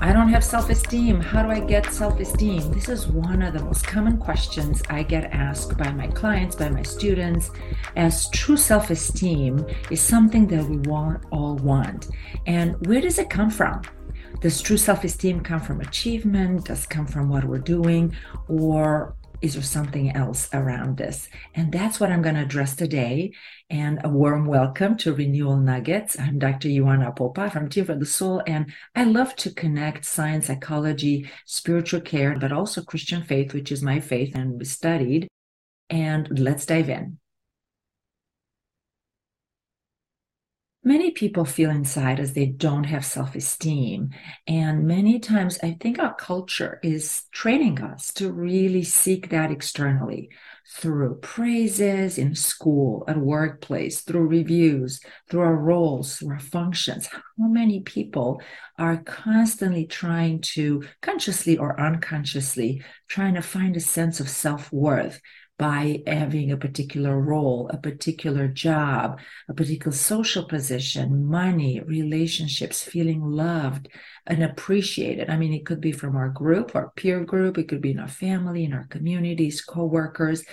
I don't have self esteem. How do I get self esteem? This is one of the most common questions I get asked by my clients, by my students, as true self esteem is something that we want, all want. And where does it come from? Does true self esteem come from achievement? Does it come from what we're doing? Or is there something else around this? And that's what I'm going to address today. And a warm welcome to Renewal Nuggets. I'm Dr. Ioana Popa from Time for the Soul, and I love to connect science, psychology, spiritual care, but also Christian faith, which is my faith and we studied. And let's dive in. Many people feel inside as they don't have self esteem. And many times, I think our culture is training us to really seek that externally through praises in school, at workplace, through reviews, through our roles, through our functions. How many people are constantly trying to, consciously or unconsciously, trying to find a sense of self worth by having a particular role, a particular job, a particular social position, money, relationships, feeling loved and appreciated. I mean, it could be from our group, our peer group, it could be in our family, in our communities, co-workers.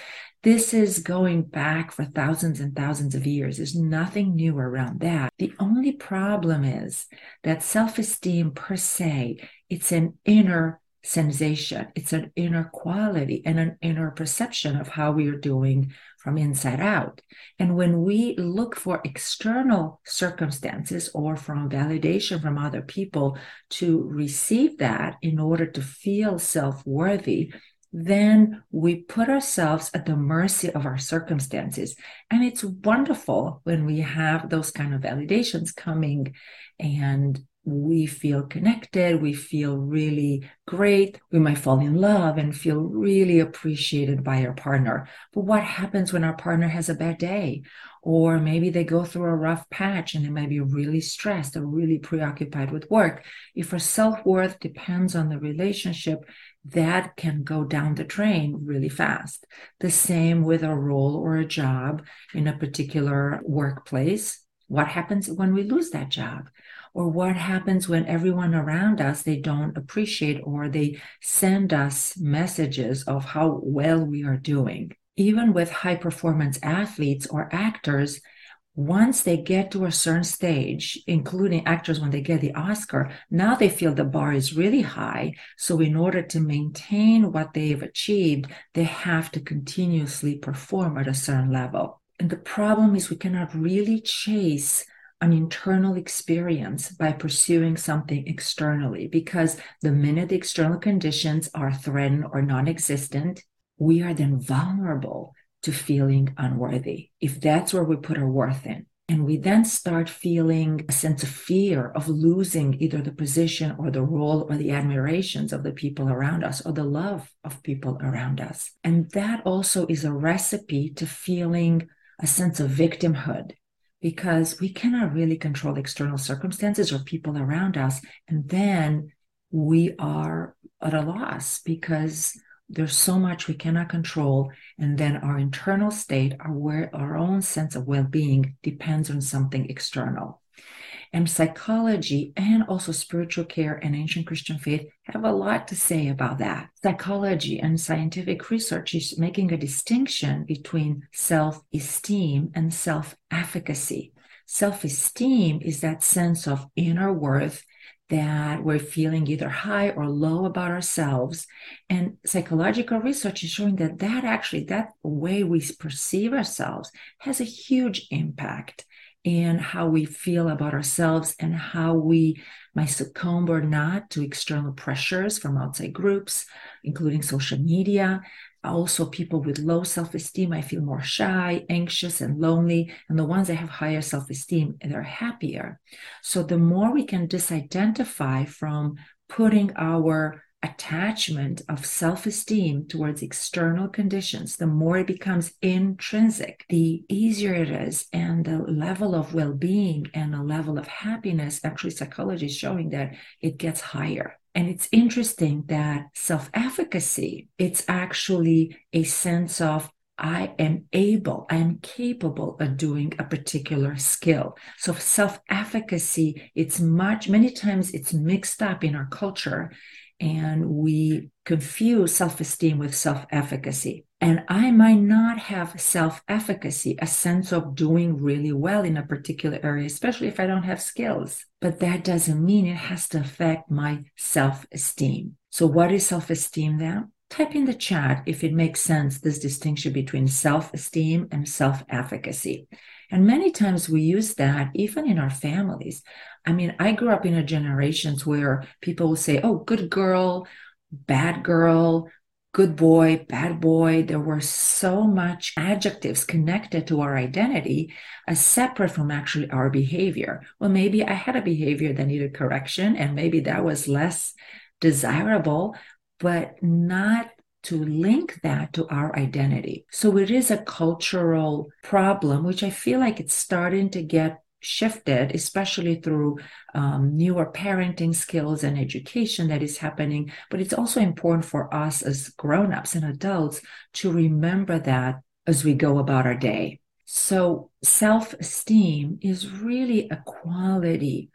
This is going back for thousands and thousands of years. There's nothing new around that. The only problem is that self-esteem per se, it's an inner sensation. It's an inner quality and an inner perception of how we are doing from inside out. And when we look for external circumstances or from validation from other people to receive that in order to feel self worthy, then we put ourselves at the mercy of our circumstances. And it's wonderful when we have those kind of validations coming and we feel connected, we feel really great, we might fall in love and feel really appreciated by our partner. But what happens when our partner has a bad day? Or maybe they go through a rough patch and they might be really stressed or really preoccupied with work. If our self worth depends on the relationship, that can go down the drain really fast. The same with a role or a job in a particular workplace. What happens when we lose that job? Or what happens when everyone around us they don't appreciate or they send us messages of how well we are doing even with high performance athletes or actors once they get to a certain stage, including actors when they get the Oscar, now they feel the bar is really high. So, in order to maintain what they've achieved, they have to continuously perform at a certain level. And the problem is, we cannot really chase an internal experience by pursuing something externally because the minute the external conditions are threatened or non existent, we are then vulnerable to feeling unworthy if that's where we put our worth in. And we then start feeling a sense of fear of losing either the position or the role or the admirations of the people around us or the love of people around us. And that also is a recipe to feeling a sense of victimhood because we cannot really control external circumstances or people around us. And then we are at a loss because there's so much we cannot control. And then our internal state, our, our own sense of well being depends on something external. And psychology and also spiritual care and ancient Christian faith have a lot to say about that. Psychology and scientific research is making a distinction between self esteem and self efficacy. Self esteem is that sense of inner worth that we're feeling either high or low about ourselves and psychological research is showing that that actually that way we perceive ourselves has a huge impact and how we feel about ourselves and how we might succumb or not to external pressures from outside groups, including social media. Also, people with low self esteem might feel more shy, anxious, and lonely. And the ones that have higher self esteem, they're happier. So, the more we can disidentify from putting our attachment of self esteem towards external conditions, the more it becomes intrinsic, the easier it is. And the level of well being and the level of happiness, actually, psychology is showing that it gets higher. And it's interesting that self efficacy, it's actually a sense of I am able, I am capable of doing a particular skill. So self-efficacy, it's much, many times it's mixed up in our culture and we confuse self-esteem with self-efficacy. And I might not have self-efficacy, a sense of doing really well in a particular area, especially if I don't have skills. But that doesn't mean it has to affect my self-esteem. So what is self-esteem then? type in the chat if it makes sense this distinction between self esteem and self efficacy. And many times we use that even in our families. I mean, I grew up in a generations where people will say, oh, good girl, bad girl, good boy, bad boy. There were so much adjectives connected to our identity as separate from actually our behavior. Well, maybe I had a behavior that needed correction, and maybe that was less desirable, but not to link that to our identity. So it is a cultural problem, which I feel like it's starting to get shifted, especially through um, newer parenting skills and education that is happening. But it's also important for us as grown-ups and adults to remember that as we go about our day. So self-esteem is really a quality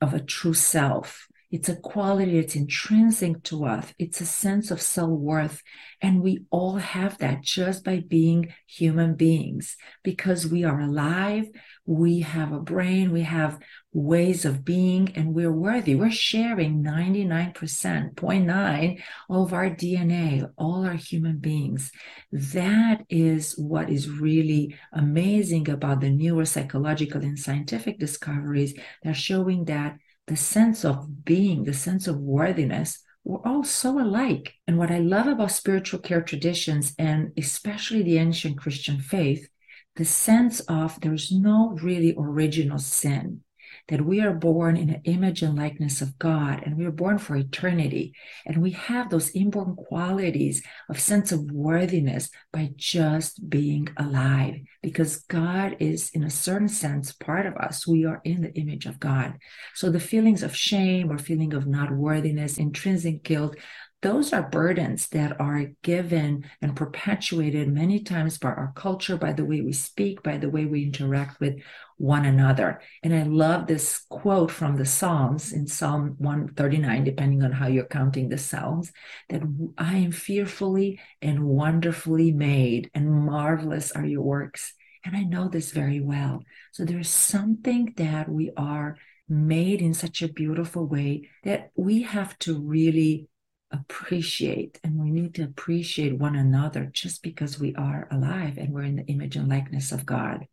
of a true self. It's a quality that's intrinsic to us. It's a sense of self worth. And we all have that just by being human beings because we are alive. We have a brain. We have ways of being and we're worthy. We're sharing 99%, 0.9 of our DNA, all our human beings. That is what is really amazing about the neuropsychological and scientific discoveries. They're showing that the sense of being, the sense of worthiness, we're all so alike. And what I love about spiritual care traditions, and especially the ancient Christian faith, the sense of there's no really original sin that we are born in an image and likeness of God and we are born for eternity. And we have those inborn qualities of sense of worthiness by just being alive because God is, in a certain sense, part of us. We are in the image of God. So the feelings of shame or feeling of not worthiness, intrinsic guilt, those are burdens that are given and perpetuated many times by our culture, by the way we speak, by the way we interact with one another. And I love this quote from the Psalms in Psalm 139, depending on how you're counting the Psalms, that I am fearfully and wonderfully made, and marvelous are your works. And I know this very well. So there's something that we are made in such a beautiful way that we have to really appreciate and we need to appreciate one another just because we are alive and we're in the image and likeness of God.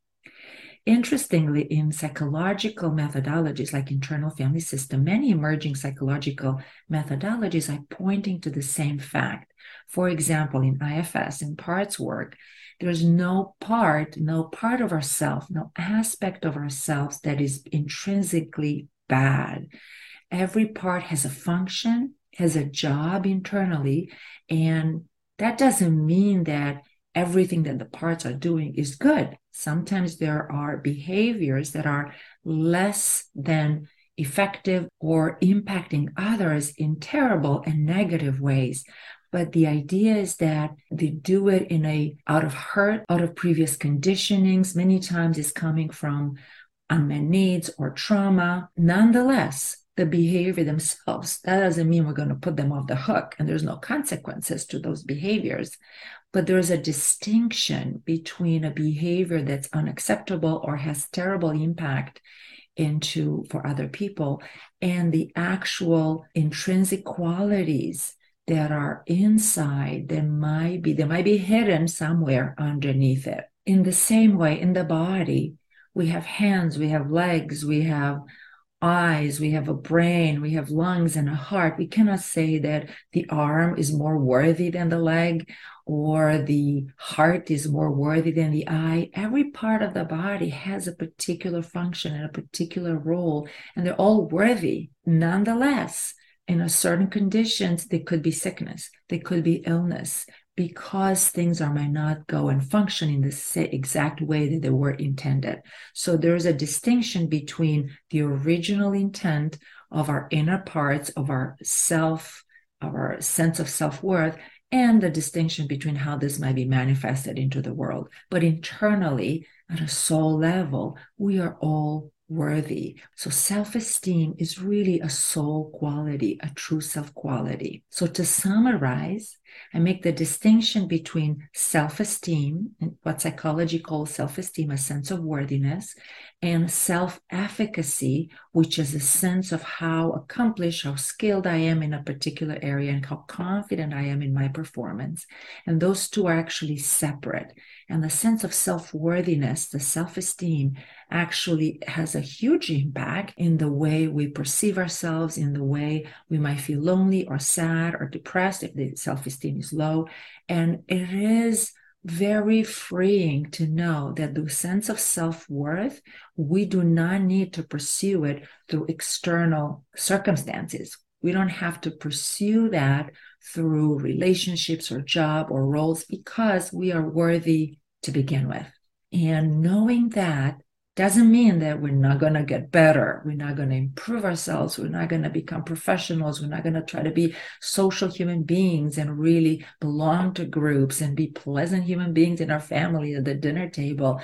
Interestingly, in psychological methodologies like internal family system, many emerging psychological methodologies are pointing to the same fact. For example, in IFS, in parts work, there's no part, no part of ourself, no aspect of ourselves that is intrinsically bad. Every part has a function has a job internally. And that doesn't mean that everything that the parts are doing is good. Sometimes there are behaviors that are less than effective or impacting others in terrible and negative ways. But the idea is that they do it in a out of hurt, out of previous conditionings. Many times is coming from unmet needs or trauma. Nonetheless, the behavior themselves. That doesn't mean we're going to put them off the hook and there's no consequences to those behaviors. But there's a distinction between a behavior that's unacceptable or has terrible impact into for other people and the actual intrinsic qualities that are inside that might be they might be hidden somewhere underneath it in the same way in the body we have hands we have legs we have eyes, we have a brain, we have lungs and a heart. We cannot say that the arm is more worthy than the leg or the heart is more worthy than the eye. Every part of the body has a particular function and a particular role, and they're all worthy. Nonetheless, in a certain conditions, there could be sickness, there could be illness, because things are might not go and function in the exact way that they were intended. So there's a distinction between the original intent of our inner parts of our self, of our sense of self-worth, and the distinction between how this might be manifested into the world. But internally, at a soul level, we are all worthy. So self esteem is really a soul quality, a true self quality. So to summarize, I make the distinction between self esteem and what psychology calls self esteem, a sense of worthiness, and self efficacy, which is a sense of how accomplished, how skilled I am in a particular area and how confident I am in my performance. And those two are actually separate. And the sense of self worthiness, the self esteem, actually has a huge impact in the way we perceive ourselves, in the way we might feel lonely or sad or depressed if the self esteem is low. And it is very freeing to know that the sense of self worth, we do not need to pursue it through external circumstances. We don't have to pursue that through relationships or job or roles because we are worthy to begin with. And knowing that doesn't mean that we're not going to get better. We're not going to improve ourselves. We're not going to become professionals. We're not going to try to be social human beings and really belong to groups and be pleasant human beings in our family at the dinner table.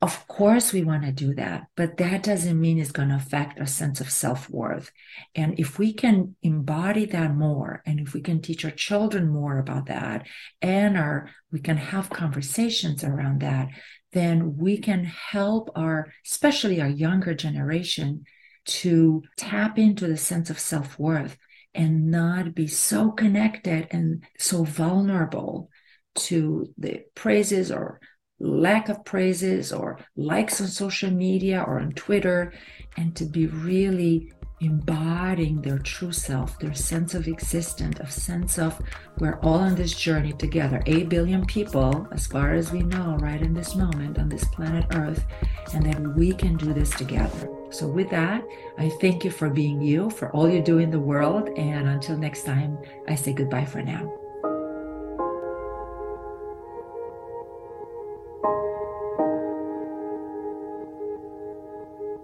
Of course, we want to do that, but that doesn't mean it's going to affect our sense of self worth. And if we can embody that more, and if we can teach our children more about that, and our we can have conversations around that, then we can help our, especially our younger generation, to tap into the sense of self worth and not be so connected and so vulnerable to the praises or lack of praises or likes on social media or on Twitter, and to be really embodying their true self, their sense of existence, a sense of we're all on this journey together. Eight billion people, as far as we know, right in this moment on this planet Earth, and that we can do this together. So, with that, I thank you for being you, for all you do in the world. And until next time, I say goodbye for now.